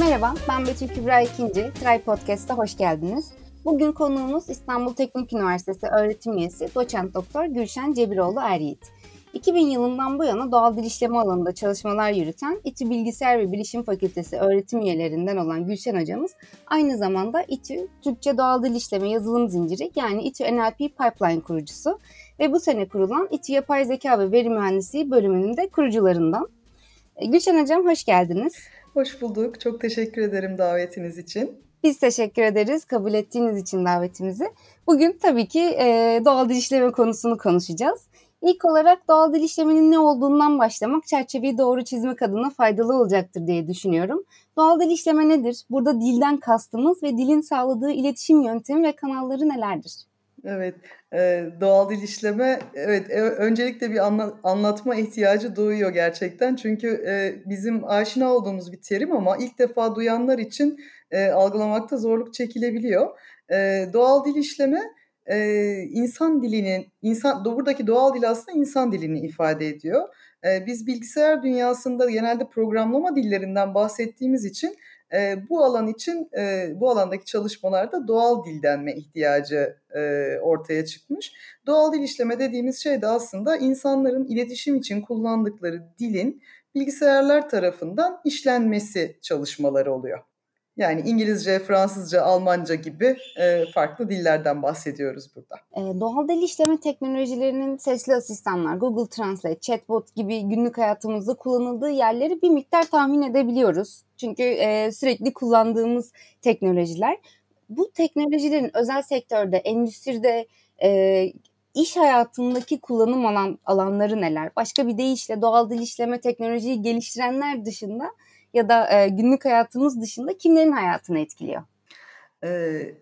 Merhaba, ben Betül Kübra İkinci. Try Podcast'a hoş geldiniz. Bugün konuğumuz İstanbul Teknik Üniversitesi öğretim üyesi doçent doktor Gülşen Cebiroğlu Eryiğit. 2000 yılından bu yana doğal dil işleme alanında çalışmalar yürüten İTÜ Bilgisayar ve Bilişim Fakültesi öğretim üyelerinden olan Gülşen hocamız aynı zamanda İTÜ Türkçe Doğal Dil İşleme Yazılım Zinciri yani İTÜ NLP Pipeline kurucusu ve bu sene kurulan İTÜ Yapay Zeka ve Veri Mühendisliği bölümünün de kurucularından. Gülşen hocam hoş geldiniz. Hoş bulduk. Çok teşekkür ederim davetiniz için. Biz teşekkür ederiz kabul ettiğiniz için davetimizi. Bugün tabii ki e, doğal dil işleme konusunu konuşacağız. İlk olarak doğal dil işleminin ne olduğundan başlamak çerçeveyi doğru çizmek adına faydalı olacaktır diye düşünüyorum. Doğal dil işleme nedir? Burada dilden kastımız ve dilin sağladığı iletişim yöntemi ve kanalları nelerdir? Evet, e, doğal dil işleme evet e, öncelikle bir anla, anlatma ihtiyacı duyuyor gerçekten. Çünkü e, bizim aşina olduğumuz bir terim ama ilk defa duyanlar için e, algılamakta zorluk çekilebiliyor. E, doğal dil işleme e, insan dilinin, insan buradaki doğal dil aslında insan dilini ifade ediyor. E, biz bilgisayar dünyasında genelde programlama dillerinden bahsettiğimiz için e, bu alan için e, bu alandaki çalışmalarda doğal dil denme ihtiyacı e, ortaya çıkmış. Doğal dil işleme dediğimiz şey de aslında insanların iletişim için kullandıkları dilin bilgisayarlar tarafından işlenmesi çalışmaları oluyor. Yani İngilizce, Fransızca, Almanca gibi e, farklı dillerden bahsediyoruz burada. E, doğal dil işleme teknolojilerinin sesli asistanlar, Google Translate, chatbot gibi günlük hayatımızda kullanıldığı yerleri bir miktar tahmin edebiliyoruz. Çünkü e, sürekli kullandığımız teknolojiler. Bu teknolojilerin özel sektörde, endüstride, e, iş hayatındaki kullanım alan, alanları neler? Başka bir deyişle doğal dil işleme teknolojiyi geliştirenler dışında ya da e, günlük hayatımız dışında kimlerin hayatını etkiliyor?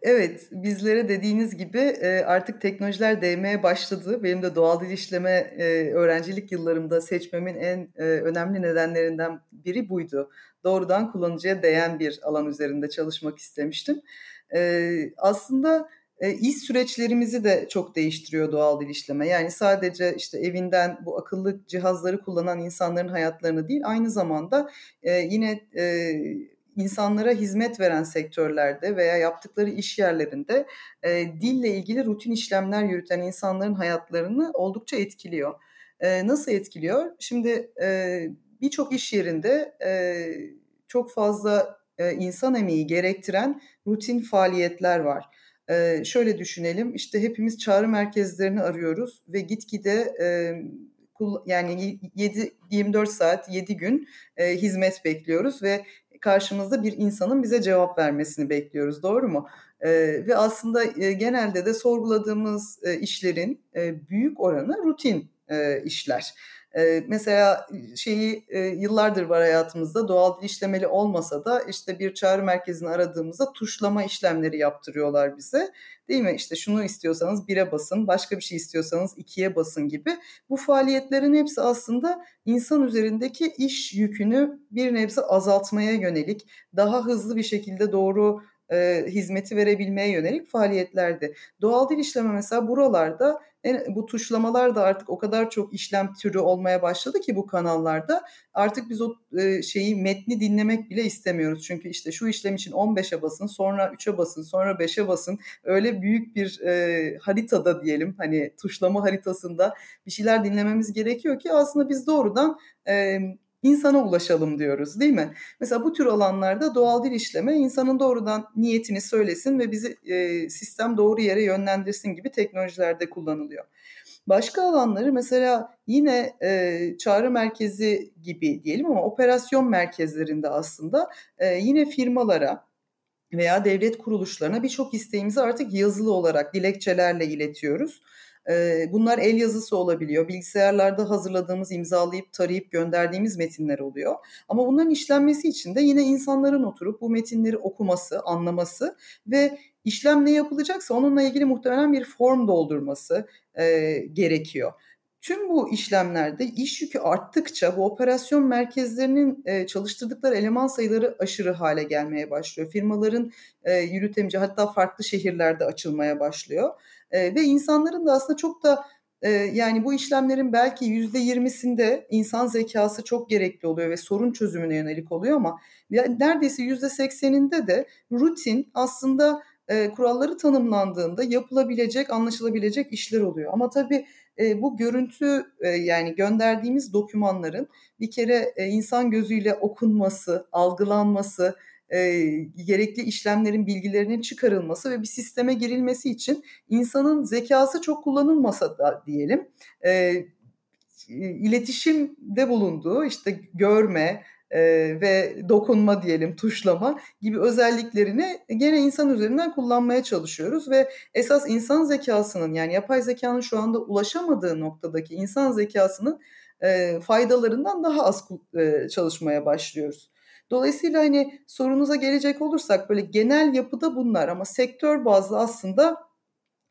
Evet, bizlere dediğiniz gibi artık teknolojiler değmeye başladı. Benim de doğal dil işleme öğrencilik yıllarımda seçmemin en önemli nedenlerinden biri buydu. Doğrudan kullanıcıya değen bir alan üzerinde çalışmak istemiştim. Aslında iş süreçlerimizi de çok değiştiriyor doğal dil işleme. Yani sadece işte evinden bu akıllı cihazları kullanan insanların hayatlarını değil, aynı zamanda yine insanlara hizmet veren sektörlerde veya yaptıkları iş yerlerinde e, dille ilgili rutin işlemler yürüten insanların hayatlarını oldukça etkiliyor. E, nasıl etkiliyor? Şimdi e, birçok iş yerinde e, çok fazla e, insan emeği gerektiren rutin faaliyetler var. Ee, şöyle düşünelim işte hepimiz çağrı merkezlerini arıyoruz ve gitgide e, yani 7 24 saat 7 gün e, hizmet bekliyoruz ve karşımızda bir insanın bize cevap vermesini bekliyoruz. Doğru mu? E, ve aslında e, genelde de sorguladığımız e, işlerin e, büyük oranı rutin e, işler. Mesela şeyi yıllardır var hayatımızda doğal dil işlemeli olmasa da işte bir çağrı merkezini aradığımızda tuşlama işlemleri yaptırıyorlar bize. Değil mi? İşte şunu istiyorsanız bire basın, başka bir şey istiyorsanız ikiye basın gibi. Bu faaliyetlerin hepsi aslında insan üzerindeki iş yükünü bir nebze azaltmaya yönelik, daha hızlı bir şekilde doğru e, hizmeti verebilmeye yönelik faaliyetlerdi. Doğal dil işleme mesela buralarda bu tuşlamalar da artık o kadar çok işlem türü olmaya başladı ki bu kanallarda artık biz o e, şeyi metni dinlemek bile istemiyoruz. Çünkü işte şu işlem için 15'e basın, sonra 3'e basın, sonra 5'e basın. Öyle büyük bir e, haritada diyelim hani tuşlama haritasında bir şeyler dinlememiz gerekiyor ki aslında biz doğrudan e, insana ulaşalım diyoruz değil mi? Mesela bu tür alanlarda doğal dil işleme insanın doğrudan niyetini söylesin ve bizi e, sistem doğru yere yönlendirsin gibi teknolojilerde kullanılıyor. Başka alanları mesela yine e, çağrı merkezi gibi diyelim ama operasyon merkezlerinde aslında e, yine firmalara veya devlet kuruluşlarına birçok isteğimizi artık yazılı olarak dilekçelerle iletiyoruz. Bunlar el yazısı olabiliyor. Bilgisayarlarda hazırladığımız, imzalayıp tarayıp gönderdiğimiz metinler oluyor. Ama bunların işlenmesi için de yine insanların oturup bu metinleri okuması, anlaması ve işlem ne yapılacaksa onunla ilgili muhtemelen bir form doldurması gerekiyor. Tüm bu işlemlerde iş yükü arttıkça bu operasyon merkezlerinin çalıştırdıkları eleman sayıları aşırı hale gelmeye başlıyor. Firmaların e, yürütemeyeceği hatta farklı şehirlerde açılmaya başlıyor. E, ve insanların da aslında çok da e, yani bu işlemlerin belki yüzde yirmisinde insan zekası çok gerekli oluyor ve sorun çözümüne yönelik oluyor ama neredeyse yüzde sekseninde de rutin aslında e, kuralları tanımlandığında yapılabilecek, anlaşılabilecek işler oluyor. Ama tabii e, bu görüntü e, yani gönderdiğimiz dokümanların bir kere e, insan gözüyle okunması, algılanması, e, gerekli işlemlerin bilgilerinin çıkarılması ve bir sisteme girilmesi için insanın zekası çok kullanılmasa da diyelim e, iletişimde bulunduğu işte görme, e, ve dokunma diyelim tuşlama gibi özelliklerini gene insan üzerinden kullanmaya çalışıyoruz ve esas insan zekasının yani yapay zekanın şu anda ulaşamadığı noktadaki insan zekasının e, faydalarından daha az e, çalışmaya başlıyoruz. Dolayısıyla hani sorunuza gelecek olursak böyle genel yapıda bunlar ama sektör bazlı aslında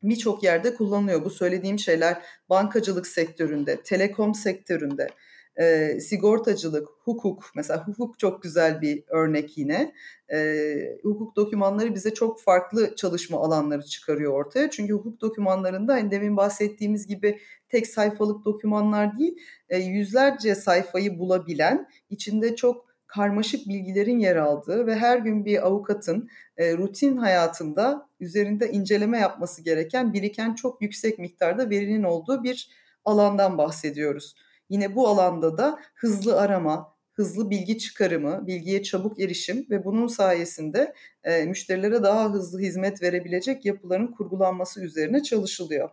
birçok yerde kullanılıyor. Bu söylediğim şeyler bankacılık sektöründe, telekom sektöründe, e, sigortacılık, hukuk mesela hukuk çok güzel bir örnek yine. E, hukuk dokümanları bize çok farklı çalışma alanları çıkarıyor ortaya. Çünkü hukuk dokümanlarında hani demin bahsettiğimiz gibi tek sayfalık dokümanlar değil, e, yüzlerce sayfayı bulabilen, içinde çok karmaşık bilgilerin yer aldığı ve her gün bir avukatın e, rutin hayatında üzerinde inceleme yapması gereken biriken çok yüksek miktarda verinin olduğu bir alandan bahsediyoruz. Yine bu alanda da hızlı arama, hızlı bilgi çıkarımı, bilgiye çabuk erişim ve bunun sayesinde e, müşterilere daha hızlı hizmet verebilecek yapıların kurgulanması üzerine çalışılıyor.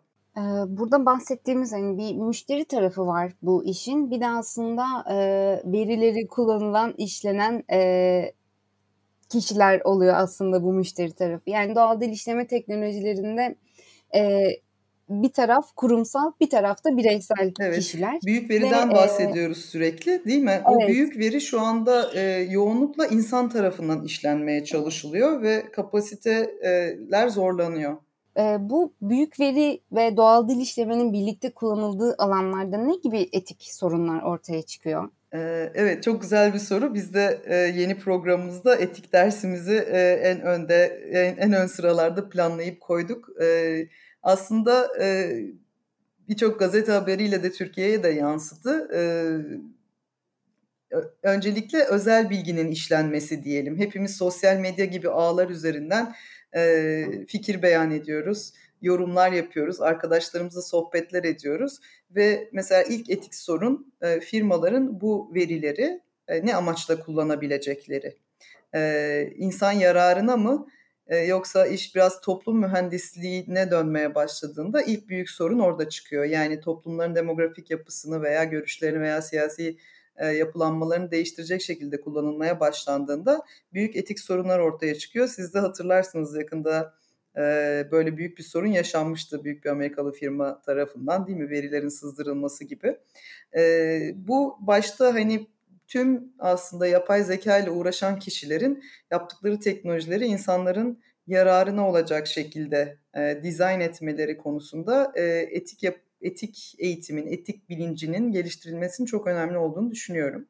Burada bahsettiğimiz hani bir müşteri tarafı var bu işin. Bir de aslında e, verileri kullanılan, işlenen e, kişiler oluyor aslında bu müşteri tarafı. Yani doğal dil işleme teknolojilerinde e, bir taraf kurumsal, bir tarafta bireysel evet. kişiler. Büyük veriden Ve, bahsediyoruz e, sürekli değil mi? Evet. O büyük veri şu anda e, yoğunlukla insan tarafından işlenmeye çalışılıyor ve kapasiteler zorlanıyor. E, bu büyük veri ve doğal dil işlemenin birlikte kullanıldığı alanlarda ne gibi etik sorunlar ortaya çıkıyor? Evet çok güzel bir soru. Biz de yeni programımızda etik dersimizi en önde en ön sıralarda planlayıp koyduk aslında e, birçok gazete haberiyle de Türkiye'ye de yansıdı. Öncelikle özel bilginin işlenmesi diyelim. Hepimiz sosyal medya gibi ağlar üzerinden e, fikir beyan ediyoruz, yorumlar yapıyoruz, arkadaşlarımızla sohbetler ediyoruz ve mesela ilk etik sorun e, firmaların bu verileri e, ne amaçla kullanabilecekleri. E, insan yararına mı e, yoksa iş biraz toplum mühendisliğine dönmeye başladığında ilk büyük sorun orada çıkıyor. Yani toplumların demografik yapısını veya görüşlerini veya siyasi e, yapılanmalarını değiştirecek şekilde kullanılmaya başlandığında büyük etik sorunlar ortaya çıkıyor. Siz de hatırlarsınız yakında e, böyle büyük bir sorun yaşanmıştı büyük bir Amerikalı firma tarafından değil mi verilerin sızdırılması gibi. E, bu başta hani tüm aslında yapay zeka ile uğraşan kişilerin yaptıkları teknolojileri insanların yararına olacak şekilde e, dizayn etmeleri konusunda e, etik yap, etik eğitimin, etik bilincinin geliştirilmesinin çok önemli olduğunu düşünüyorum.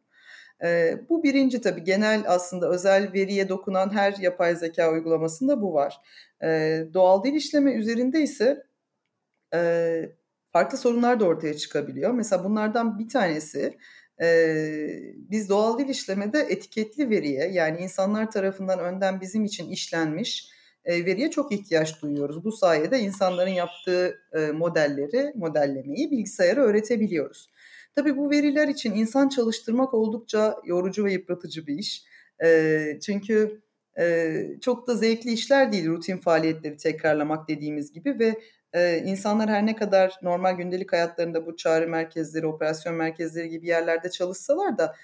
E, bu birinci tabii genel aslında özel veriye dokunan her yapay zeka uygulamasında bu var. E, doğal dil işleme üzerinde ise e, farklı sorunlar da ortaya çıkabiliyor. Mesela bunlardan bir tanesi ee, biz doğal dil işlemede etiketli veriye yani insanlar tarafından önden bizim için işlenmiş e, veriye çok ihtiyaç duyuyoruz. Bu sayede insanların yaptığı e, modelleri, modellemeyi bilgisayara öğretebiliyoruz. Tabii bu veriler için insan çalıştırmak oldukça yorucu ve yıpratıcı bir iş. E, çünkü e, çok da zevkli işler değil rutin faaliyetleri tekrarlamak dediğimiz gibi ve insanlar her ne kadar normal gündelik hayatlarında bu çağrı merkezleri, operasyon merkezleri gibi yerlerde çalışsalar da e,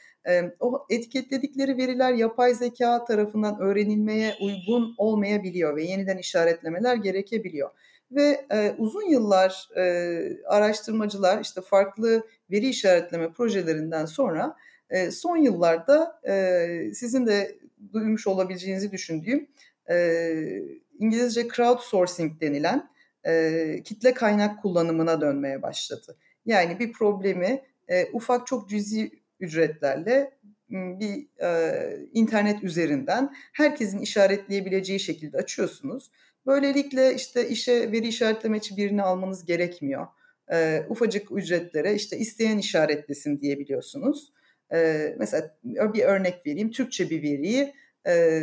o etiketledikleri veriler yapay zeka tarafından öğrenilmeye uygun olmayabiliyor ve yeniden işaretlemeler gerekebiliyor. Ve e, uzun yıllar e, araştırmacılar işte farklı veri işaretleme projelerinden sonra e, son yıllarda e, sizin de duymuş olabileceğinizi düşündüğüm e, İngilizce crowdsourcing denilen e, kitle kaynak kullanımına dönmeye başladı. Yani bir problemi e, ufak çok cüzi ücretlerle bir e, internet üzerinden herkesin işaretleyebileceği şekilde açıyorsunuz. Böylelikle işte işe veri işaretleme için birini almanız gerekmiyor. e, ufacık ücretlere işte isteyen işaretlesin diyebiliyorsunuz. E, mesela bir örnek vereyim. Türkçe bir veriyi e,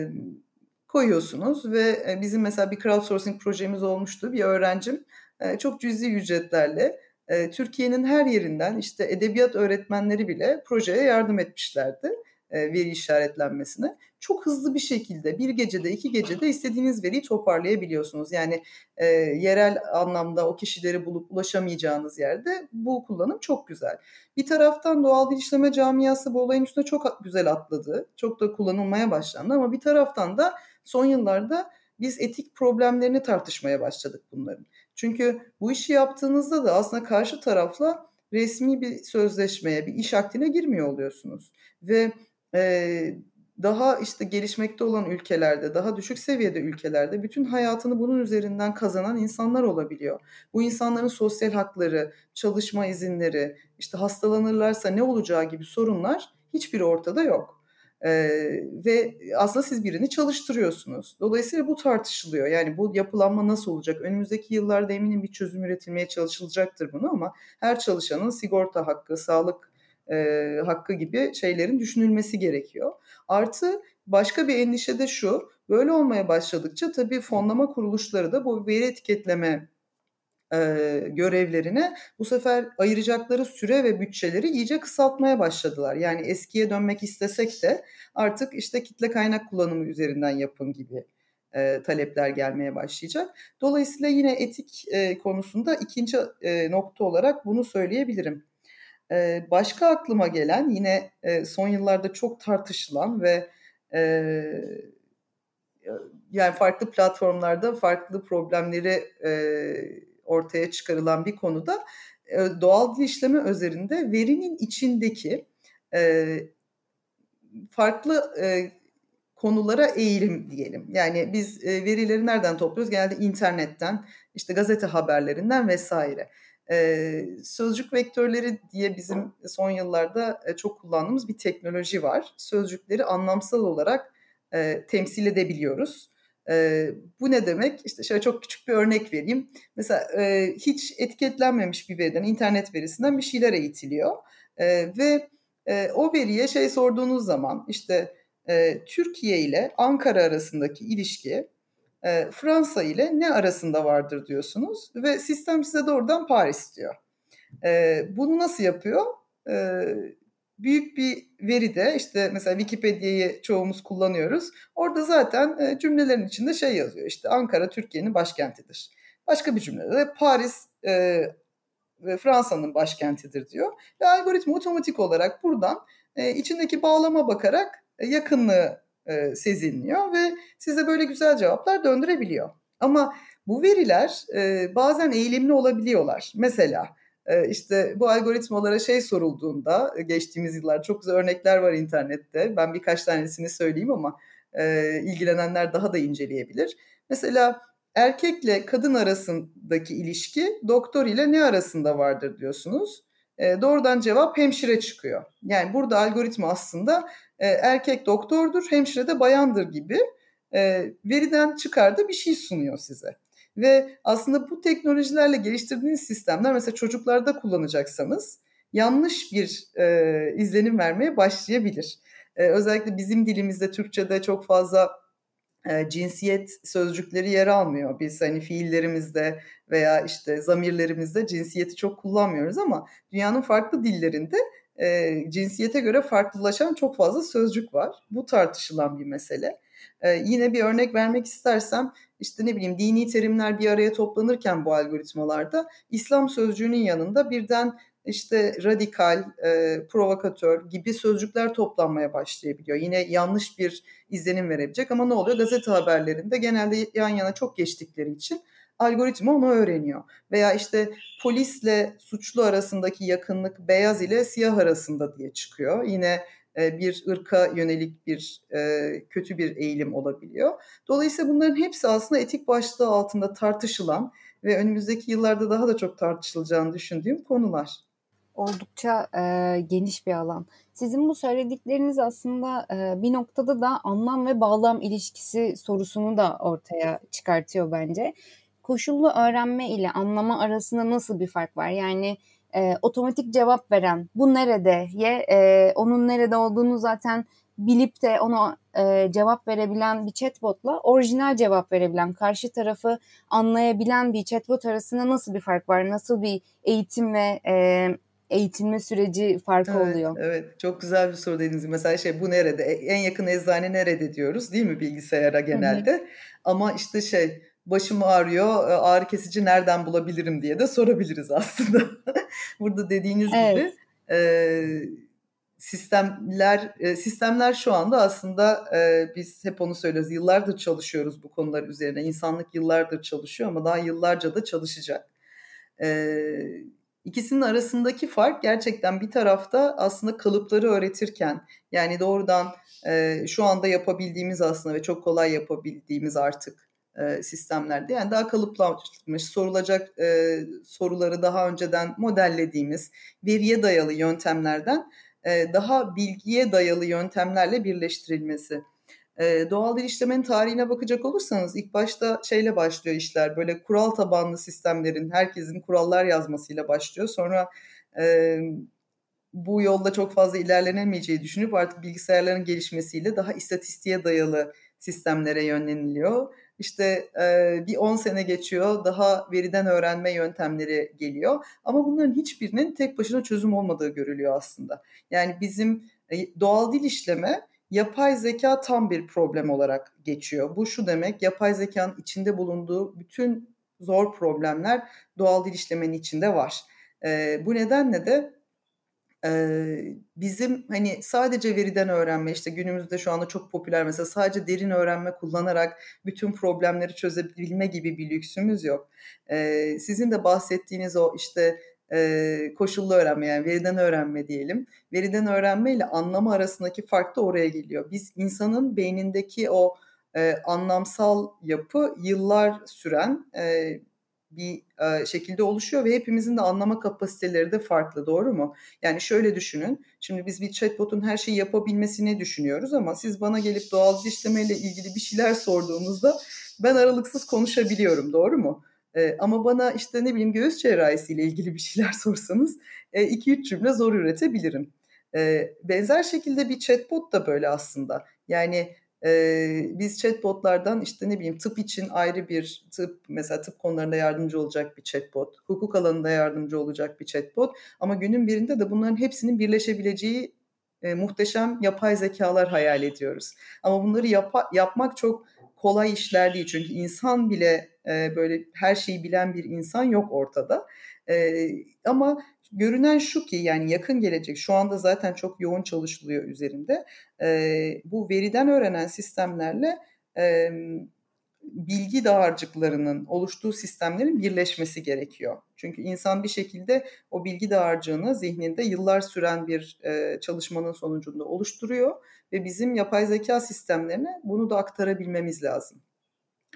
koyuyorsunuz ve bizim mesela bir crowdsourcing projemiz olmuştu. Bir öğrencim e, çok cüzi ücretlerle Türkiye'nin her yerinden işte edebiyat öğretmenleri bile projeye yardım etmişlerdi veri işaretlenmesine. Çok hızlı bir şekilde bir gecede iki gecede istediğiniz veriyi toparlayabiliyorsunuz. Yani e, yerel anlamda o kişileri bulup ulaşamayacağınız yerde bu kullanım çok güzel. Bir taraftan doğal dil işleme camiası bu olayın üstüne çok güzel atladı. Çok da kullanılmaya başlandı ama bir taraftan da son yıllarda biz etik problemlerini tartışmaya başladık bunların. Çünkü bu işi yaptığınızda da aslında karşı tarafla resmi bir sözleşmeye, bir iş akdine girmiyor oluyorsunuz. Ve e, daha işte gelişmekte olan ülkelerde, daha düşük seviyede ülkelerde bütün hayatını bunun üzerinden kazanan insanlar olabiliyor. Bu insanların sosyal hakları, çalışma izinleri, işte hastalanırlarsa ne olacağı gibi sorunlar hiçbir ortada yok. Ee, ve aslında siz birini çalıştırıyorsunuz. Dolayısıyla bu tartışılıyor. Yani bu yapılanma nasıl olacak? Önümüzdeki yıllarda eminim bir çözüm üretilmeye çalışılacaktır bunu ama her çalışanın sigorta hakkı, sağlık e, hakkı gibi şeylerin düşünülmesi gerekiyor. Artı başka bir endişe de şu, böyle olmaya başladıkça tabii fonlama kuruluşları da bu veri etiketleme e, görevlerine bu sefer ayıracakları süre ve bütçeleri iyice kısaltmaya başladılar. Yani eskiye dönmek istesek de artık işte kitle kaynak kullanımı üzerinden yapın gibi e, talepler gelmeye başlayacak. Dolayısıyla yine etik e, konusunda ikinci e, nokta olarak bunu söyleyebilirim. E, başka aklıma gelen yine e, son yıllarda çok tartışılan ve e, yani farklı platformlarda farklı problemleri e, ortaya çıkarılan bir konuda e, doğal dil işleme üzerinde verinin içindeki e, farklı e, konulara eğilim diyelim. Yani biz verileri nereden topluyoruz? Genelde internetten, işte gazete haberlerinden vesaire. E, sözcük vektörleri diye bizim son yıllarda e, çok kullandığımız bir teknoloji var. Sözcükleri anlamsal olarak e, temsil edebiliyoruz. E, bu ne demek? İşte şöyle çok küçük bir örnek vereyim. Mesela e, hiç etiketlenmemiş bir veriden, internet verisinden bir şeyler eğitiliyor. E, ve e, o veriye şey sorduğunuz zaman işte e, Türkiye ile Ankara arasındaki ilişki e, Fransa ile ne arasında vardır diyorsunuz ve sistem size doğrudan Paris diyor. E, bunu nasıl yapıyor? E, büyük bir veride işte mesela Wikipedia'yı çoğumuz kullanıyoruz. Orada zaten e, cümlelerin içinde şey yazıyor işte Ankara Türkiye'nin başkentidir. Başka bir cümlede de Paris e, Fransa'nın başkentidir diyor. Ve algoritma otomatik olarak buradan e, içindeki bağlama bakarak e, yakınlığı e, sezinliyor ve size böyle güzel cevaplar döndürebiliyor. Ama bu veriler bazen eğilimli olabiliyorlar. Mesela işte bu algoritmalara şey sorulduğunda e, geçtiğimiz yıllar çok güzel örnekler var internette. Ben birkaç tanesini söyleyeyim ama e, ilgilenenler daha da inceleyebilir. Mesela erkekle kadın arasındaki ilişki doktor ile ne arasında vardır diyorsunuz. E, doğrudan cevap hemşire çıkıyor. Yani burada algoritma aslında e, erkek doktordur, hemşire de bayandır gibi e, veriden çıkardığı bir şey sunuyor size. Ve aslında bu teknolojilerle geliştirdiğiniz sistemler mesela çocuklarda kullanacaksanız yanlış bir e, izlenim vermeye başlayabilir. E, özellikle bizim dilimizde Türkçe'de çok fazla e, cinsiyet sözcükleri yer almıyor. Biz hani fiillerimizde veya işte zamirlerimizde cinsiyeti çok kullanmıyoruz ama dünyanın farklı dillerinde e, cinsiyete göre farklılaşan çok fazla sözcük var. Bu tartışılan bir mesele. E, yine bir örnek vermek istersem işte ne bileyim dini terimler bir araya toplanırken bu algoritmalarda İslam sözcüğünün yanında birden işte radikal, e, provokatör gibi sözcükler toplanmaya başlayabiliyor. Yine yanlış bir izlenim verebilecek ama ne oluyor? Gazete haberlerinde genelde yan yana çok geçtikleri için algoritma onu öğreniyor. Veya işte polisle suçlu arasındaki yakınlık beyaz ile siyah arasında diye çıkıyor. Yine bir ırka yönelik bir e, kötü bir eğilim olabiliyor. Dolayısıyla bunların hepsi aslında etik başlığı altında tartışılan ve önümüzdeki yıllarda daha da çok tartışılacağını düşündüğüm konular. Oldukça e, geniş bir alan. Sizin bu söyledikleriniz aslında e, bir noktada da anlam ve bağlam ilişkisi sorusunu da ortaya çıkartıyor bence koşullu öğrenme ile anlama arasında nasıl bir fark var? Yani e, otomatik cevap veren bu nerede ye e, onun nerede olduğunu zaten bilip de ona e, cevap verebilen bir chatbotla orijinal cevap verebilen, karşı tarafı anlayabilen bir chatbot arasında nasıl bir fark var? Nasıl bir eğitim ve e, eğitilme süreci farkı evet, oluyor? Evet, çok güzel bir soru dediniz. Mesela şey bu nerede? E, en yakın eczane nerede diyoruz değil mi bilgisayara genelde? Hı hı. Ama işte şey başım ağrıyor, e, ağrı kesici nereden bulabilirim diye de sorabiliriz aslında. Burada dediğiniz evet. gibi e, sistemler e, sistemler şu anda aslında e, biz hep onu söylüyoruz. Yıllardır çalışıyoruz bu konular üzerine. İnsanlık yıllardır çalışıyor ama daha yıllarca da çalışacak. E, ikisinin arasındaki fark gerçekten bir tarafta aslında kalıpları öğretirken yani doğrudan e, şu anda yapabildiğimiz aslında ve çok kolay yapabildiğimiz artık e, sistemlerde yani daha kalıplaşmış sorulacak e, soruları daha önceden modellediğimiz veriye dayalı yöntemlerden e, daha bilgiye dayalı yöntemlerle birleştirilmesi. E, doğal dil işlemenin tarihine bakacak olursanız ilk başta şeyle başlıyor işler böyle kural tabanlı sistemlerin herkesin kurallar yazmasıyla başlıyor. Sonra e, bu yolda çok fazla ilerlenemeyeceği düşünüp artık bilgisayarların gelişmesiyle daha istatistiğe dayalı sistemlere yönleniliyor. İşte bir 10 sene geçiyor, daha veriden öğrenme yöntemleri geliyor. Ama bunların hiçbirinin tek başına çözüm olmadığı görülüyor aslında. Yani bizim e, doğal dil işleme yapay zeka tam bir problem olarak geçiyor. Bu şu demek, yapay zekanın içinde bulunduğu bütün zor problemler doğal dil işlemenin içinde var. E, bu nedenle de bizim hani sadece veriden öğrenme işte günümüzde şu anda çok popüler mesela sadece derin öğrenme kullanarak bütün problemleri çözebilme gibi bir lüksümüz yok. sizin de bahsettiğiniz o işte koşullu öğrenme yani veriden öğrenme diyelim. Veriden öğrenme ile anlama arasındaki fark da oraya geliyor. Biz insanın beynindeki o anlamsal yapı yıllar süren bir e, şekilde oluşuyor ve hepimizin de anlama kapasiteleri de farklı doğru mu? Yani şöyle düşünün. Şimdi biz bir chatbot'un her şeyi yapabilmesini düşünüyoruz ama siz bana gelip doğal işlemeyle ilgili bir şeyler sorduğunuzda ben aralıksız konuşabiliyorum doğru mu? E, ama bana işte ne bileyim göğüs cerrahisiyle ilgili bir şeyler sorsanız 2-3 e, cümle zor üretebilirim. Benzer şekilde bir chatbot da böyle aslında. Yani ee, biz chatbotlardan işte ne bileyim tıp için ayrı bir tıp mesela tıp konularında yardımcı olacak bir chatbot, hukuk alanında yardımcı olacak bir chatbot ama günün birinde de bunların hepsinin birleşebileceği e, muhteşem yapay zekalar hayal ediyoruz. Ama bunları yap- yapmak çok kolay işler değil çünkü insan bile e, böyle her şeyi bilen bir insan yok ortada. E, ama görünen şu ki yani yakın gelecek şu anda zaten çok yoğun çalışılıyor üzerinde. E, bu veriden öğrenen sistemlerle e, bilgi dağarcıklarının oluştuğu sistemlerin birleşmesi gerekiyor. Çünkü insan bir şekilde o bilgi dağarcığını zihninde yıllar süren bir e, çalışmanın sonucunda oluşturuyor ve bizim yapay zeka sistemlerine bunu da aktarabilmemiz lazım.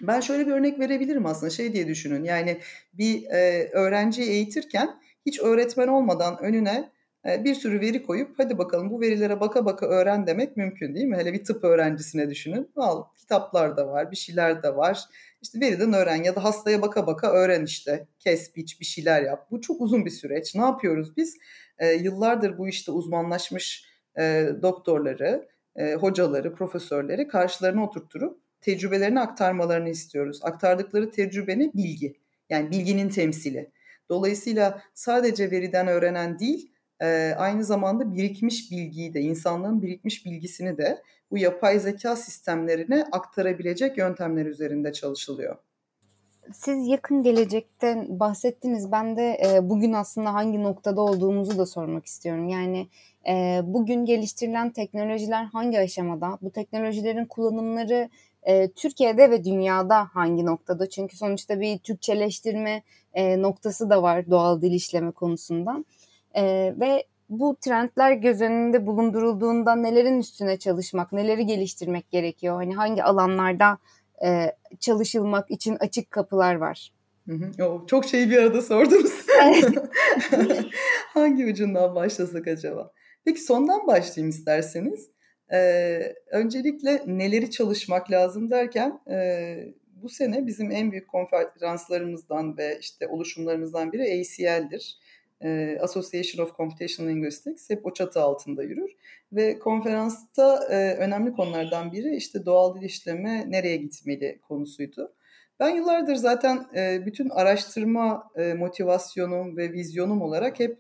Ben şöyle bir örnek verebilirim aslında şey diye düşünün yani bir e, öğrenciyi eğitirken hiç öğretmen olmadan önüne e, bir sürü veri koyup hadi bakalım bu verilere baka baka öğren demek mümkün değil mi? Hele bir tıp öğrencisine düşünün. Al kitaplar da var, bir şeyler de var. İşte veriden öğren ya da hastaya baka baka öğren işte. Kes, biç, bir şeyler yap. Bu çok uzun bir süreç. Ne yapıyoruz biz? E, yıllardır bu işte uzmanlaşmış e, doktorları, e, hocaları, profesörleri karşılarına oturtturup tecrübelerini aktarmalarını istiyoruz. Aktardıkları tecrübenin bilgi. Yani bilginin temsili. Dolayısıyla sadece veriden öğrenen değil, e, aynı zamanda birikmiş bilgiyi de, insanlığın birikmiş bilgisini de bu yapay zeka sistemlerine aktarabilecek yöntemler üzerinde çalışılıyor. Siz yakın gelecekten bahsettiniz. Ben de e, bugün aslında hangi noktada olduğumuzu da sormak istiyorum. Yani e, bugün geliştirilen teknolojiler hangi aşamada? Bu teknolojilerin kullanımları e, Türkiye'de ve dünyada hangi noktada? Çünkü sonuçta bir Türkçeleştirme e, noktası da var doğal dil işleme konusunda. E, ve bu trendler göz önünde bulundurulduğunda nelerin üstüne çalışmak, neleri geliştirmek gerekiyor? Hani hangi alanlarda e, çalışılmak için açık kapılar var? Hı hı. çok şeyi bir arada sordunuz. Hangi ucundan başlasak acaba? Peki sondan başlayayım isterseniz. Ee, öncelikle neleri çalışmak lazım derken e, bu sene bizim en büyük konferanslarımızdan ve işte oluşumlarımızdan biri ACL'dir. E, Association of Computational Linguistics hep o çatı altında yürür. Ve konferansta e, önemli konulardan biri işte doğal dil işleme nereye gitmeli konusuydu. Ben yıllardır zaten e, bütün araştırma e, motivasyonum ve vizyonum olarak hep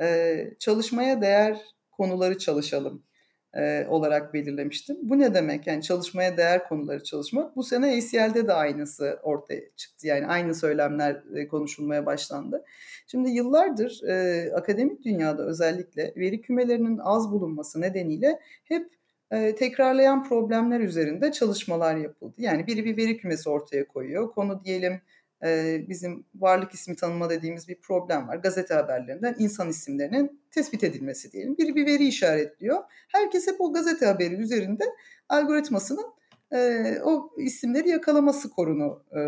e, çalışmaya değer konuları çalışalım e, olarak belirlemiştim. Bu ne demek? Yani çalışmaya değer konuları çalışmak. Bu sene ACL'de de aynısı ortaya çıktı. Yani aynı söylemler e, konuşulmaya başlandı. Şimdi yıllardır e, akademik dünyada özellikle veri kümelerinin az bulunması nedeniyle hep e, tekrarlayan problemler üzerinde çalışmalar yapıldı. Yani biri bir veri kümesi ortaya koyuyor. Konu diyelim e, bizim varlık ismi tanıma dediğimiz bir problem var. Gazete haberlerinden insan isimlerinin tespit edilmesi diyelim. Biri bir veri işaretliyor. Herkes hep o gazete haberi üzerinde algoritmasının e, o isimleri yakalaması korunu e,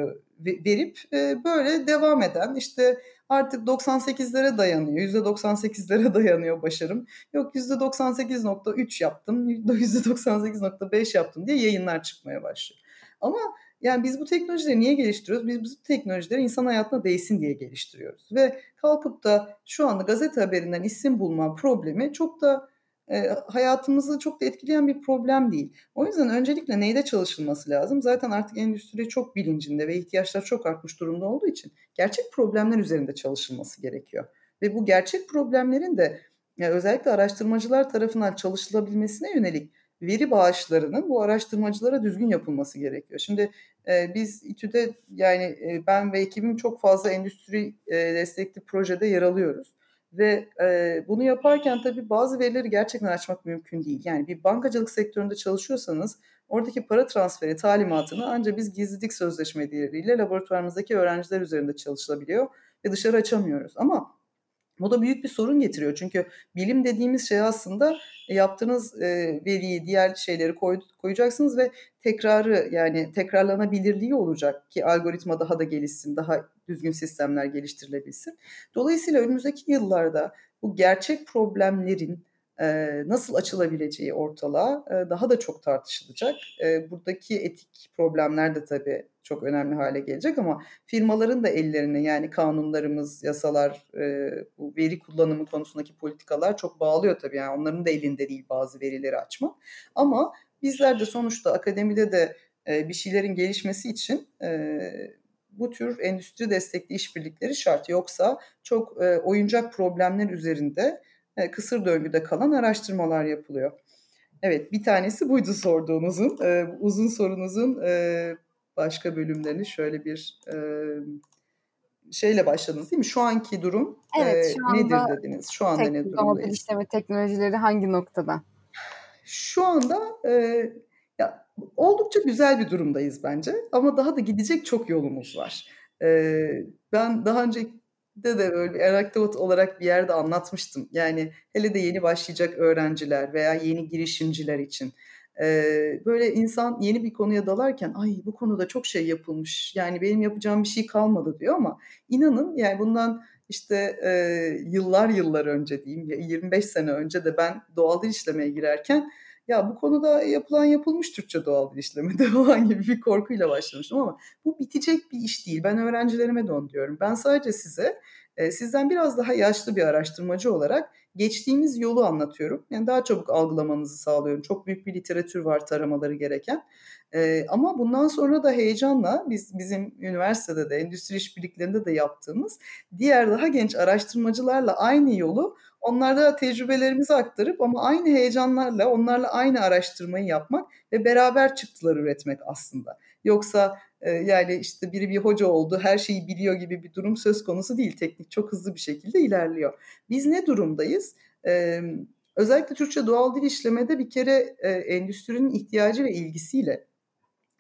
verip e, böyle devam eden işte artık 98'lere dayanıyor. %98'lere dayanıyor başarım. Yok %98.3 yaptım, %98.5 yaptım diye yayınlar çıkmaya başlıyor. Ama yani biz bu teknolojileri niye geliştiriyoruz? Biz bu teknolojileri insan hayatına değsin diye geliştiriyoruz. Ve kalkıp da şu anda gazete haberinden isim bulma problemi çok da e, hayatımızı çok da etkileyen bir problem değil. O yüzden öncelikle neyde çalışılması lazım? Zaten artık endüstri çok bilincinde ve ihtiyaçlar çok artmış durumda olduğu için gerçek problemler üzerinde çalışılması gerekiyor. Ve bu gerçek problemlerin de yani özellikle araştırmacılar tarafından çalışılabilmesine yönelik veri bağışlarının bu araştırmacılara düzgün yapılması gerekiyor. Şimdi e, biz İTÜ'de yani e, ben ve ekibim çok fazla endüstri e, destekli projede yer alıyoruz. Ve e, bunu yaparken tabii bazı verileri gerçekten açmak mümkün değil. Yani bir bankacılık sektöründe çalışıyorsanız oradaki para transferi talimatını ancak biz gizlilik sözleşmeleriyle laboratuvarımızdaki öğrenciler üzerinde çalışılabiliyor ve dışarı açamıyoruz. Ama bu da büyük bir sorun getiriyor. Çünkü bilim dediğimiz şey aslında yaptığınız e, veriyi, diğer şeyleri koy, koyacaksınız ve tekrarı yani tekrarlanabilirliği olacak ki algoritma daha da gelişsin, daha düzgün sistemler geliştirilebilsin. Dolayısıyla önümüzdeki yıllarda bu gerçek problemlerin e, nasıl açılabileceği ortalığa e, daha da çok tartışılacak. E, buradaki etik problemler de tabii çok önemli hale gelecek ama firmaların da ellerine yani kanunlarımız, yasalar, e, bu veri kullanımı konusundaki politikalar çok bağlıyor tabii. Yani onların da elinde değil bazı verileri açmak. Ama bizler de sonuçta akademide de e, bir şeylerin gelişmesi için e, bu tür endüstri destekli işbirlikleri şart. Yoksa çok e, oyuncak problemler üzerinde e, kısır döngüde kalan araştırmalar yapılıyor. Evet bir tanesi buydu sorduğunuzun. E, uzun sorunuzun e, başka bölümlerini şöyle bir e, şeyle başladınız değil mi? Şu anki durum evet, e, şu anda nedir dediniz? Şu anda ne durumdayız? işleme teknolojileri hangi noktada? Şu anda e, ya oldukça güzel bir durumdayız bence ama daha da gidecek çok yolumuz var. E, ben daha önce de de böyle bir anekdot olarak bir yerde anlatmıştım. Yani hele de yeni başlayacak öğrenciler veya yeni girişimciler için böyle insan yeni bir konuya dalarken ay bu konuda çok şey yapılmış yani benim yapacağım bir şey kalmadı diyor ama inanın yani bundan işte e, yıllar yıllar önce diyeyim 25 sene önce de ben doğal dil işlemeye girerken ya bu konuda yapılan yapılmış Türkçe doğal dil işlemede falan gibi bir korkuyla başlamıştım ama bu bitecek bir iş değil. Ben öğrencilerime de onu diyorum. Ben sadece size sizden biraz daha yaşlı bir araştırmacı olarak geçtiğimiz yolu anlatıyorum. Yani daha çabuk algılamanızı sağlıyorum. Çok büyük bir literatür var taramaları gereken. Ee, ama bundan sonra da heyecanla biz bizim üniversitede de endüstri işbirliklerinde de yaptığımız diğer daha genç araştırmacılarla aynı yolu onlarda tecrübelerimizi aktarıp ama aynı heyecanlarla onlarla aynı araştırmayı yapmak ve beraber çıktılar üretmek aslında. Yoksa e, yani işte biri bir hoca oldu, her şeyi biliyor gibi bir durum söz konusu değil. Teknik çok hızlı bir şekilde ilerliyor. Biz ne durumdayız? Özellikle Türkçe doğal dil işlemede bir kere endüstrinin ihtiyacı ve ilgisiyle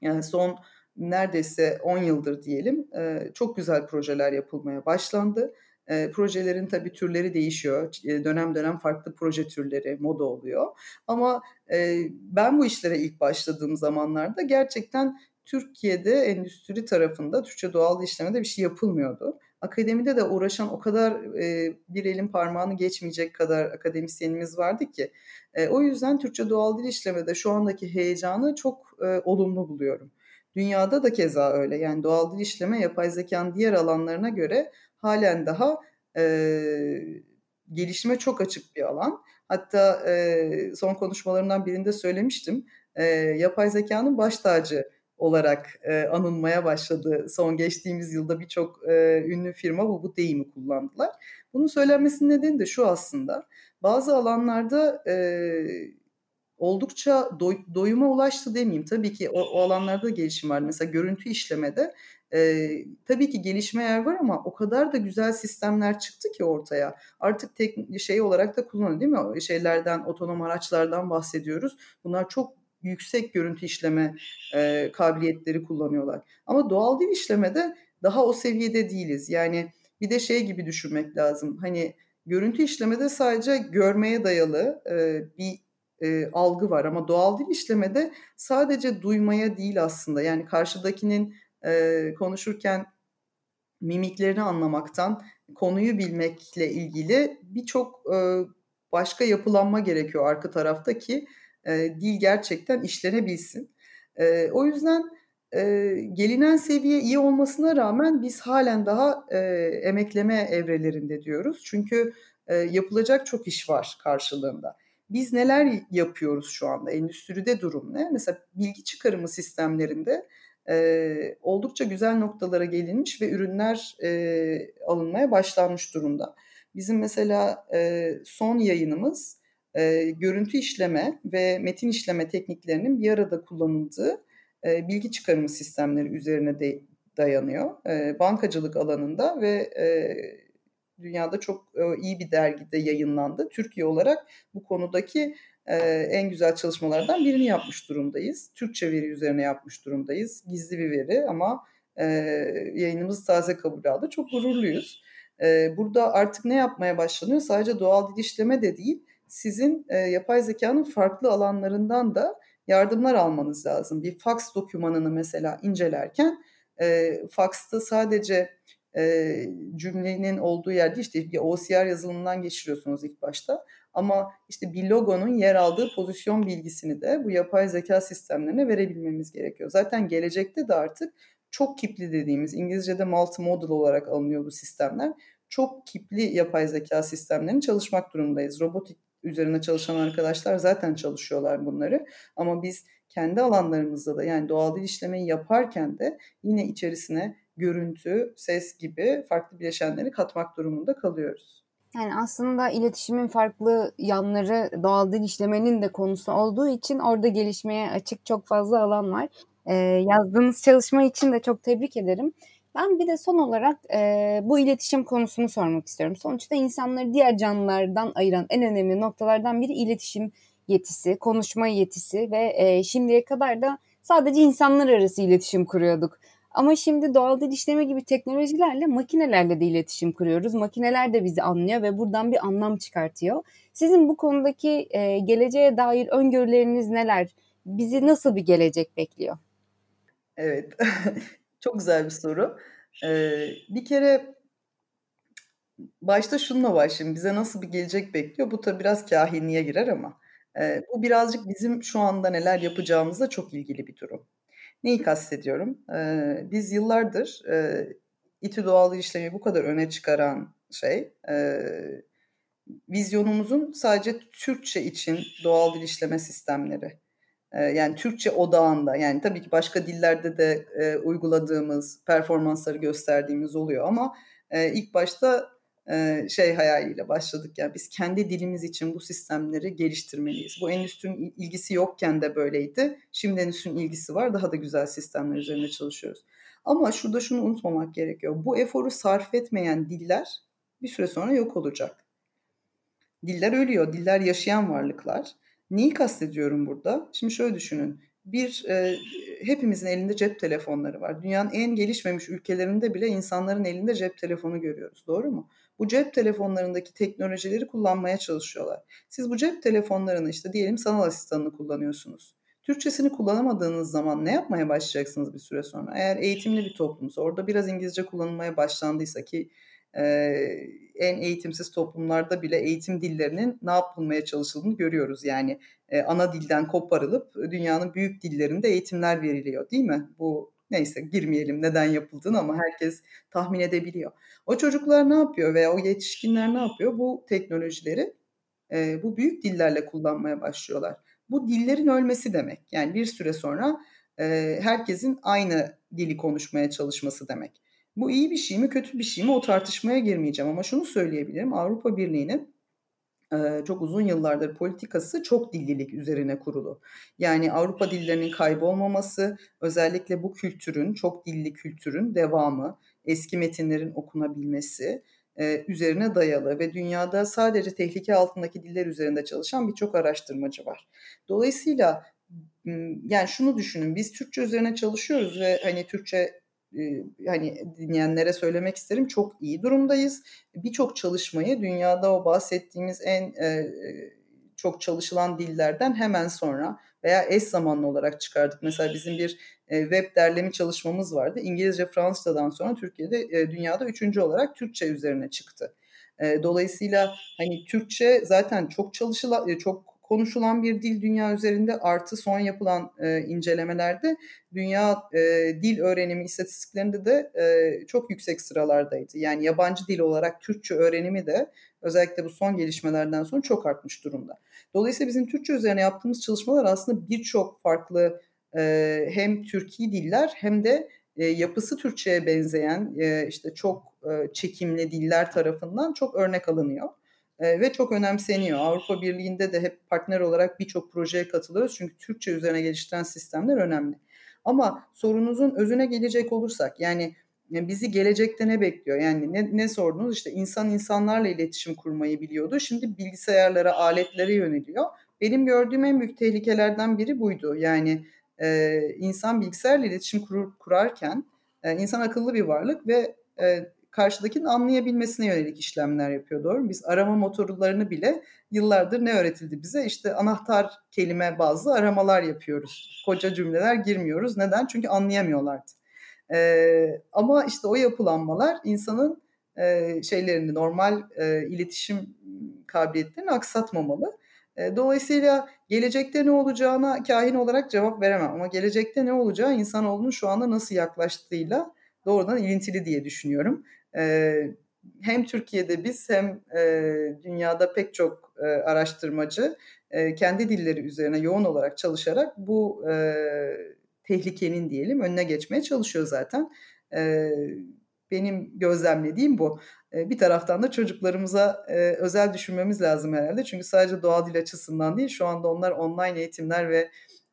yani son neredeyse 10 yıldır diyelim çok güzel projeler yapılmaya başlandı. Projelerin tabii türleri değişiyor. Dönem dönem farklı proje türleri moda oluyor. Ama ben bu işlere ilk başladığım zamanlarda gerçekten Türkiye'de endüstri tarafında Türkçe doğal işlemede bir şey yapılmıyordu. Akademide de uğraşan o kadar e, bir elin parmağını geçmeyecek kadar akademisyenimiz vardı ki. E, o yüzden Türkçe doğal dil işlemede şu andaki heyecanı çok e, olumlu buluyorum. Dünyada da keza öyle. Yani doğal dil işleme yapay zekanın diğer alanlarına göre halen daha e, gelişime çok açık bir alan. Hatta e, son konuşmalarımdan birinde söylemiştim. E, yapay zekanın baş tacı olarak e, anılmaya başladı. Son geçtiğimiz yılda birçok e, ünlü firma bu, bu deyimi kullandılar. Bunun söylenmesinin nedeni de şu aslında. Bazı alanlarda e, oldukça doy, doyuma ulaştı demeyeyim. Tabii ki o, o alanlarda gelişim var. Mesela görüntü işlemede e, tabii ki gelişme yer var ama o kadar da güzel sistemler çıktı ki ortaya. Artık tek şey olarak da kullanılıyor değil mi? Şeylerden, otonom araçlardan bahsediyoruz. Bunlar çok yüksek görüntü işleme e, kabiliyetleri kullanıyorlar. Ama doğal dil işlemede daha o seviyede değiliz. Yani bir de şey gibi düşünmek lazım. Hani görüntü işlemede sadece görmeye dayalı e, bir e, algı var ama doğal dil işlemede sadece duymaya değil aslında. Yani karşıdakinin e, konuşurken mimiklerini anlamaktan konuyu bilmekle ilgili birçok e, başka yapılanma gerekiyor arka tarafta ki e, dil gerçekten işlenebilsin. E, o yüzden e, gelinen seviye iyi olmasına rağmen biz halen daha e, emekleme evrelerinde diyoruz. Çünkü yapılacak çok iş var karşılığında. Biz neler yapıyoruz şu anda? Endüstride durum ne? Mesela bilgi çıkarımı sistemlerinde oldukça güzel noktalara gelinmiş ve ürünler alınmaya başlanmış durumda. Bizim mesela son yayınımız e, görüntü işleme ve metin işleme tekniklerinin bir arada kullanıldığı e, bilgi çıkarımı sistemleri üzerine de dayanıyor. E, bankacılık alanında ve e, dünyada çok e, iyi bir dergide yayınlandı. Türkiye olarak bu konudaki e, en güzel çalışmalardan birini yapmış durumdayız. Türkçe veri üzerine yapmış durumdayız. Gizli bir veri ama e, yayınımız taze kabul aldı. Çok gururluyuz. E, burada artık ne yapmaya başlanıyor? Sadece doğal dil işleme de değil, sizin e, yapay zekanın farklı alanlarından da yardımlar almanız lazım. Bir fax dokümanını mesela incelerken e, faxta sadece e, cümlenin olduğu yerde işte bir OCR yazılımından geçiriyorsunuz ilk başta. Ama işte bir logonun yer aldığı pozisyon bilgisini de bu yapay zeka sistemlerine verebilmemiz gerekiyor. Zaten gelecekte de artık çok kipli dediğimiz İngilizce'de multimodal olarak alınıyor bu sistemler. Çok kipli yapay zeka sistemlerinin çalışmak durumundayız. Robotik üzerine çalışan arkadaşlar zaten çalışıyorlar bunları. Ama biz kendi alanlarımızda da yani doğal işlemeyi yaparken de yine içerisine görüntü, ses gibi farklı bileşenleri katmak durumunda kalıyoruz. Yani aslında iletişimin farklı yanları doğal dil işlemenin de konusu olduğu için orada gelişmeye açık çok fazla alan var. Ee, yazdığınız çalışma için de çok tebrik ederim. Ben bir de son olarak e, bu iletişim konusunu sormak istiyorum. Sonuçta insanları diğer canlılardan ayıran en önemli noktalardan biri iletişim yetisi, konuşma yetisi ve e, şimdiye kadar da sadece insanlar arası iletişim kuruyorduk. Ama şimdi doğal dil işleme gibi teknolojilerle makinelerle de iletişim kuruyoruz. Makineler de bizi anlıyor ve buradan bir anlam çıkartıyor. Sizin bu konudaki e, geleceğe dair öngörüleriniz neler? Bizi nasıl bir gelecek bekliyor? Evet, çok güzel bir soru. Ee, bir kere başta şununla başlayayım. Bize nasıl bir gelecek bekliyor? Bu tabi biraz kahinliğe girer ama e, bu birazcık bizim şu anda neler yapacağımızla çok ilgili bir durum. Neyi kastediyorum? Ee, biz yıllardır e, İTÜ doğal işlemi bu kadar öne çıkaran şey, e, vizyonumuzun sadece Türkçe için doğal dil işleme sistemleri. E, yani Türkçe odağında, yani tabii ki başka dillerde de e, uyguladığımız, performansları gösterdiğimiz oluyor ama e, ilk başta şey hayaliyle başladık yani biz kendi dilimiz için bu sistemleri geliştirmeliyiz. Bu endüstrinin ilgisi yokken de böyleydi. Şimdi endüstrinin ilgisi var. Daha da güzel sistemler üzerinde çalışıyoruz. Ama şurada şunu unutmamak gerekiyor. Bu eforu sarf etmeyen diller bir süre sonra yok olacak. Diller ölüyor. Diller yaşayan varlıklar. Neyi kastediyorum burada? Şimdi şöyle düşünün. Bir, e, hepimizin elinde cep telefonları var. Dünyanın en gelişmemiş ülkelerinde bile insanların elinde cep telefonu görüyoruz. Doğru mu? bu cep telefonlarındaki teknolojileri kullanmaya çalışıyorlar. Siz bu cep telefonlarını işte diyelim sanal asistanını kullanıyorsunuz. Türkçesini kullanamadığınız zaman ne yapmaya başlayacaksınız bir süre sonra? Eğer eğitimli bir toplumsa, orada biraz İngilizce kullanılmaya başlandıysa ki en eğitimsiz toplumlarda bile eğitim dillerinin ne yapılmaya çalışıldığını görüyoruz. Yani ana dilden koparılıp dünyanın büyük dillerinde eğitimler veriliyor değil mi? Bu neyse girmeyelim neden yapıldığını ama herkes tahmin edebiliyor. O çocuklar ne yapıyor veya o yetişkinler ne yapıyor? Bu teknolojileri bu büyük dillerle kullanmaya başlıyorlar. Bu dillerin ölmesi demek. Yani bir süre sonra herkesin aynı dili konuşmaya çalışması demek. Bu iyi bir şey mi kötü bir şey mi o tartışmaya girmeyeceğim ama şunu söyleyebilirim. Avrupa Birliği'nin çok uzun yıllardır politikası çok dillilik üzerine kurulu. Yani Avrupa dillerinin kaybolmaması, özellikle bu kültürün, çok dilli kültürün devamı, eski metinlerin okunabilmesi üzerine dayalı ve dünyada sadece tehlike altındaki diller üzerinde çalışan birçok araştırmacı var. Dolayısıyla yani şunu düşünün biz Türkçe üzerine çalışıyoruz ve hani Türkçe hani dinleyenlere söylemek isterim çok iyi durumdayız. Birçok çalışmayı dünyada o bahsettiğimiz en çok çalışılan dillerden hemen sonra veya eş zamanlı olarak çıkardık. Mesela bizim bir web derlemi çalışmamız vardı. İngilizce Fransızcadan sonra Türkiye'de dünyada üçüncü olarak Türkçe üzerine çıktı. Dolayısıyla hani Türkçe zaten çok çalışılan, çok konuşulan bir dil dünya üzerinde artı son yapılan e, incelemelerde dünya e, dil öğrenimi istatistiklerinde de e, çok yüksek sıralardaydı. Yani yabancı dil olarak Türkçe öğrenimi de özellikle bu son gelişmelerden sonra çok artmış durumda. Dolayısıyla bizim Türkçe üzerine yaptığımız çalışmalar aslında birçok farklı e, hem Türkiye diller hem de e, yapısı Türkçe'ye benzeyen e, işte çok e, çekimli diller tarafından çok örnek alınıyor e, ve çok önemseniyor. Avrupa Birliği'nde de hep partner olarak birçok projeye katılıyoruz çünkü Türkçe üzerine geliştiren sistemler önemli. Ama sorunuzun özüne gelecek olursak yani bizi gelecekte ne bekliyor? Yani ne, ne sordunuz? İşte insan insanlarla iletişim kurmayı biliyordu. Şimdi bilgisayarlara, aletlere yöneliyor. Benim gördüğüm en büyük tehlikelerden biri buydu. Yani e, insan bilgisayarla iletişim kurur, kurarken e, insan akıllı bir varlık ve e, karşıdakinin anlayabilmesine yönelik işlemler yapıyor doğru mu? Biz arama motorlarını bile yıllardır ne öğretildi bize? İşte anahtar kelime bazlı aramalar yapıyoruz. Koca cümleler girmiyoruz. Neden? Çünkü anlayamıyorlardı. Ee, ama işte o yapılanmalar insanın e, şeylerini normal e, iletişim kabiliyetlerini aksatmamalı. E, dolayısıyla gelecekte ne olacağına kahin olarak cevap veremem ama gelecekte ne olacağı insanoğlunun şu anda nasıl yaklaştığıyla doğrudan ilintili diye düşünüyorum. Hem Türkiye'de biz hem dünyada pek çok araştırmacı kendi dilleri üzerine yoğun olarak çalışarak bu tehlikenin diyelim önüne geçmeye çalışıyor zaten. Benim gözlemlediğim bu. Bir taraftan da çocuklarımıza özel düşünmemiz lazım herhalde. Çünkü sadece doğal dil açısından değil şu anda onlar online eğitimler ve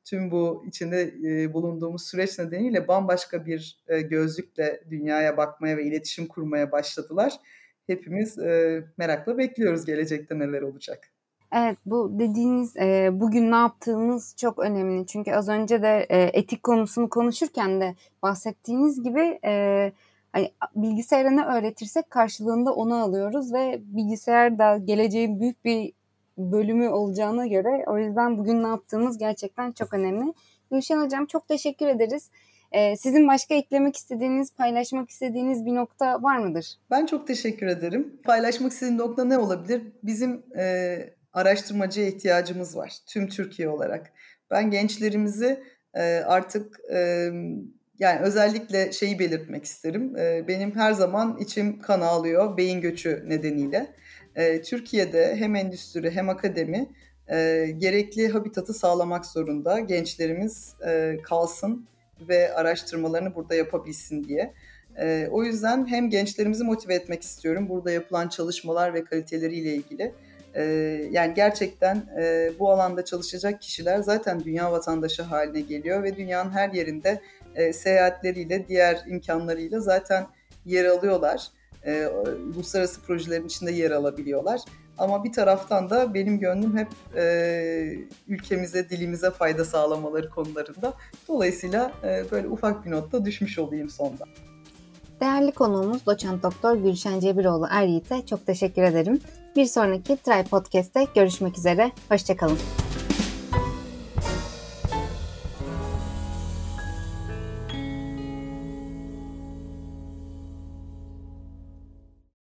tüm bu içinde e, bulunduğumuz süreç nedeniyle bambaşka bir e, gözlükle dünyaya bakmaya ve iletişim kurmaya başladılar. Hepimiz e, merakla bekliyoruz gelecekte neler olacak. Evet bu dediğiniz e, bugün ne yaptığımız çok önemli. Çünkü az önce de e, etik konusunu konuşurken de bahsettiğiniz gibi e, hani bilgisayara ne öğretirsek karşılığında onu alıyoruz ve bilgisayar da geleceğin büyük bir bölümü olacağına göre o yüzden bugün ne yaptığımız gerçekten çok önemli. Gülşen Hocam çok teşekkür ederiz. Ee, sizin başka eklemek istediğiniz, paylaşmak istediğiniz bir nokta var mıdır? Ben çok teşekkür ederim. Paylaşmak istediğim nokta ne olabilir? Bizim e, araştırmacıya ihtiyacımız var tüm Türkiye olarak. Ben gençlerimizi e, artık e, yani özellikle şeyi belirtmek isterim. E, benim her zaman içim kan ağlıyor beyin göçü nedeniyle e, Türkiye'de hem endüstri hem akademi e, gerekli habitatı sağlamak zorunda. Gençlerimiz e, kalsın ve araştırmalarını burada yapabilsin diye. E, o yüzden hem gençlerimizi motive etmek istiyorum burada yapılan çalışmalar ve kaliteleriyle ilgili. E, yani gerçekten e, bu alanda çalışacak kişiler zaten dünya vatandaşı haline geliyor ve dünyanın her yerinde e, seyahatleriyle, diğer imkanlarıyla zaten yer alıyorlar e, uluslararası projelerin içinde yer alabiliyorlar. Ama bir taraftan da benim gönlüm hep e, ülkemize, dilimize fayda sağlamaları konularında. Dolayısıyla e, böyle ufak bir notta düşmüş olayım sonda. Değerli konuğumuz doçent doktor Gülşen Cebiroğlu Er çok teşekkür ederim. Bir sonraki Try Podcast'te görüşmek üzere. Hoşçakalın.